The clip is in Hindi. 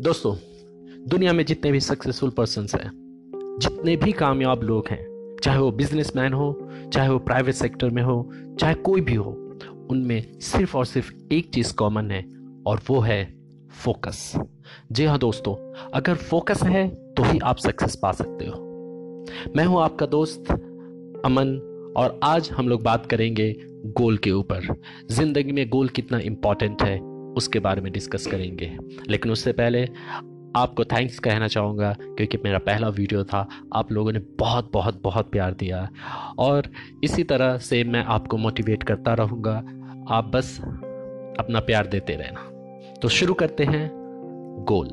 दोस्तों, दुनिया में जितने भी सक्सेसफुल पर्सन हैं, जितने भी कामयाब लोग हैं, चाहे वो बिजनेसमैन हो, चाहे वो प्राइवेट सेक्टर में हो, चाहे कोई भी हो, उनमें सिर्फ़ और सिर्फ़ एक चीज़ कॉमन है और वो है फोकस जी हाँ दोस्तों, अगर फोकस है तो ही आप सक्सेस पा सकते हो। मैं हूँ आपका दोस्त, अमन, और आज हम लोग बात करेंगे गोल के ऊपर। ज़िंदगी में गोल कितना इंपॉर्टेंट है उसके बारे में डिस्कस करेंगे। लेकिन उससे पहले आपको थैंक्स कहना चाहूँगा, क्योंकि मेरा पहला वीडियो था। आप लोगों ने बहुत बहुत बहुत प्यार दिया। और इसी तरह से मैं आपको मोटिवेट करता रहूँगा। आप बस अपना प्यार देते रहना। तो शुरू करते हैं गोल।